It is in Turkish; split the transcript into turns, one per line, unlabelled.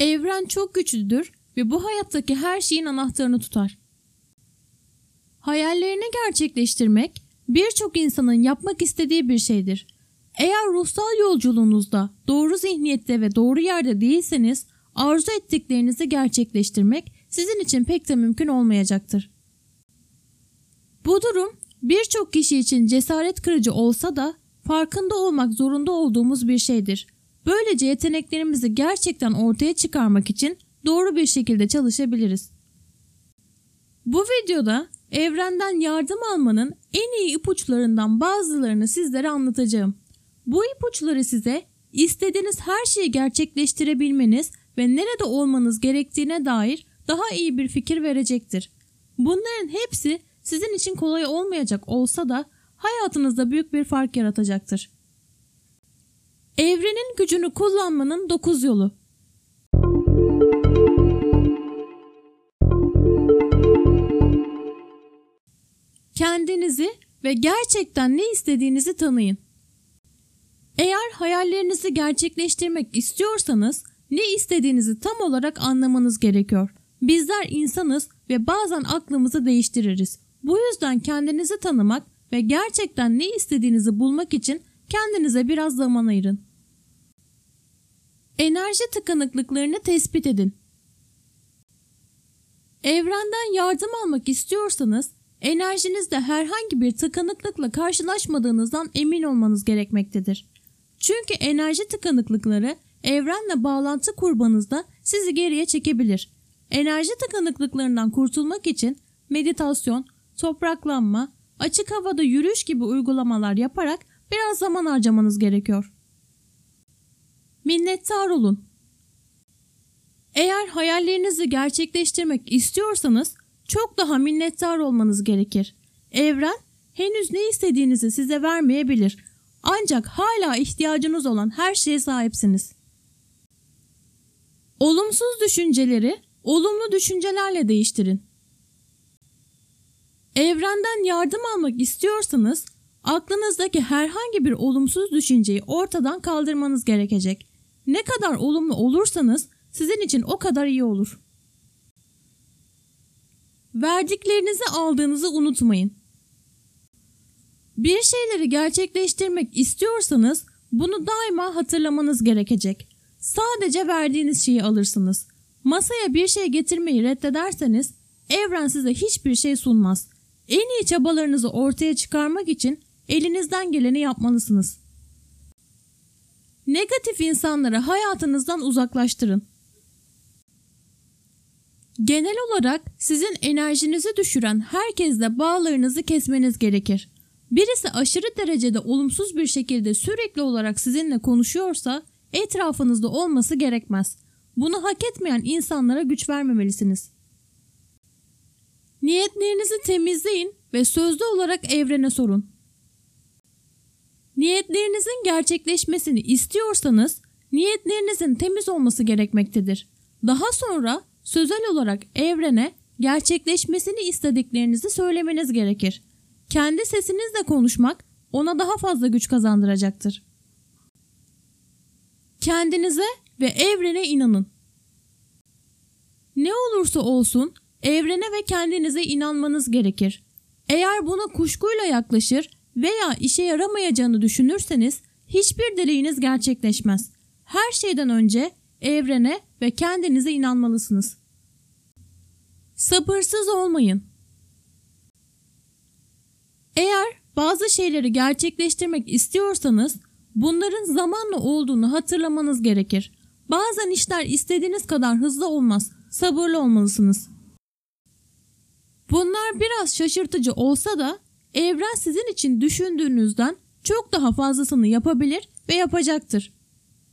Evren çok güçlüdür ve bu hayattaki her şeyin anahtarını tutar. Hayallerini gerçekleştirmek birçok insanın yapmak istediği bir şeydir. Eğer ruhsal yolculuğunuzda doğru zihniyette ve doğru yerde değilseniz arzu ettiklerinizi gerçekleştirmek sizin için pek de mümkün olmayacaktır. Bu durum birçok kişi için cesaret kırıcı olsa da farkında olmak zorunda olduğumuz bir şeydir. Böylece yeteneklerimizi gerçekten ortaya çıkarmak için doğru bir şekilde çalışabiliriz. Bu videoda evrenden yardım almanın en iyi ipuçlarından bazılarını sizlere anlatacağım. Bu ipuçları size istediğiniz her şeyi gerçekleştirebilmeniz ve nerede olmanız gerektiğine dair daha iyi bir fikir verecektir. Bunların hepsi sizin için kolay olmayacak olsa da hayatınızda büyük bir fark yaratacaktır. Evrenin gücünü kullanmanın 9 yolu. Kendinizi ve gerçekten ne istediğinizi tanıyın. Eğer hayallerinizi gerçekleştirmek istiyorsanız ne istediğinizi tam olarak anlamanız gerekiyor. Bizler insanız ve bazen aklımızı değiştiririz. Bu yüzden kendinizi tanımak ve gerçekten ne istediğinizi bulmak için kendinize biraz zaman ayırın. Enerji tıkanıklıklarını tespit edin. Evrenden yardım almak istiyorsanız enerjinizde herhangi bir tıkanıklıkla karşılaşmadığınızdan emin olmanız gerekmektedir. Çünkü enerji tıkanıklıkları evrenle bağlantı kurbanızda sizi geriye çekebilir. Enerji tıkanıklıklarından kurtulmak için meditasyon, topraklanma, açık havada yürüyüş gibi uygulamalar yaparak biraz zaman harcamanız gerekiyor. Minnettar olun. Eğer hayallerinizi gerçekleştirmek istiyorsanız çok daha minnettar olmanız gerekir. Evren henüz ne istediğinizi size vermeyebilir. Ancak hala ihtiyacınız olan her şeye sahipsiniz. Olumsuz düşünceleri olumlu düşüncelerle değiştirin. Evrenden yardım almak istiyorsanız aklınızdaki herhangi bir olumsuz düşünceyi ortadan kaldırmanız gerekecek. Ne kadar olumlu olursanız sizin için o kadar iyi olur. Verdiklerinizi aldığınızı unutmayın. Bir şeyleri gerçekleştirmek istiyorsanız bunu daima hatırlamanız gerekecek. Sadece verdiğiniz şeyi alırsınız. Masaya bir şey getirmeyi reddederseniz evren size hiçbir şey sunmaz. En iyi çabalarınızı ortaya çıkarmak için elinizden geleni yapmalısınız. Negatif insanları hayatınızdan uzaklaştırın. Genel olarak sizin enerjinizi düşüren herkesle bağlarınızı kesmeniz gerekir. Birisi aşırı derecede olumsuz bir şekilde sürekli olarak sizinle konuşuyorsa etrafınızda olması gerekmez. Bunu hak etmeyen insanlara güç vermemelisiniz. Niyetlerinizi temizleyin ve sözlü olarak evrene sorun. Niyetlerinizin gerçekleşmesini istiyorsanız niyetlerinizin temiz olması gerekmektedir. Daha sonra sözel olarak evrene gerçekleşmesini istediklerinizi söylemeniz gerekir. Kendi sesinizle konuşmak ona daha fazla güç kazandıracaktır. Kendinize ve evrene inanın. Ne olursa olsun evrene ve kendinize inanmanız gerekir. Eğer buna kuşkuyla yaklaşır veya işe yaramayacağını düşünürseniz hiçbir dileğiniz gerçekleşmez. Her şeyden önce evrene ve kendinize inanmalısınız. Sabırsız olmayın. Eğer bazı şeyleri gerçekleştirmek istiyorsanız bunların zamanla olduğunu hatırlamanız gerekir. Bazen işler istediğiniz kadar hızlı olmaz. Sabırlı olmalısınız. Bunlar biraz şaşırtıcı olsa da evren sizin için düşündüğünüzden çok daha fazlasını yapabilir ve yapacaktır.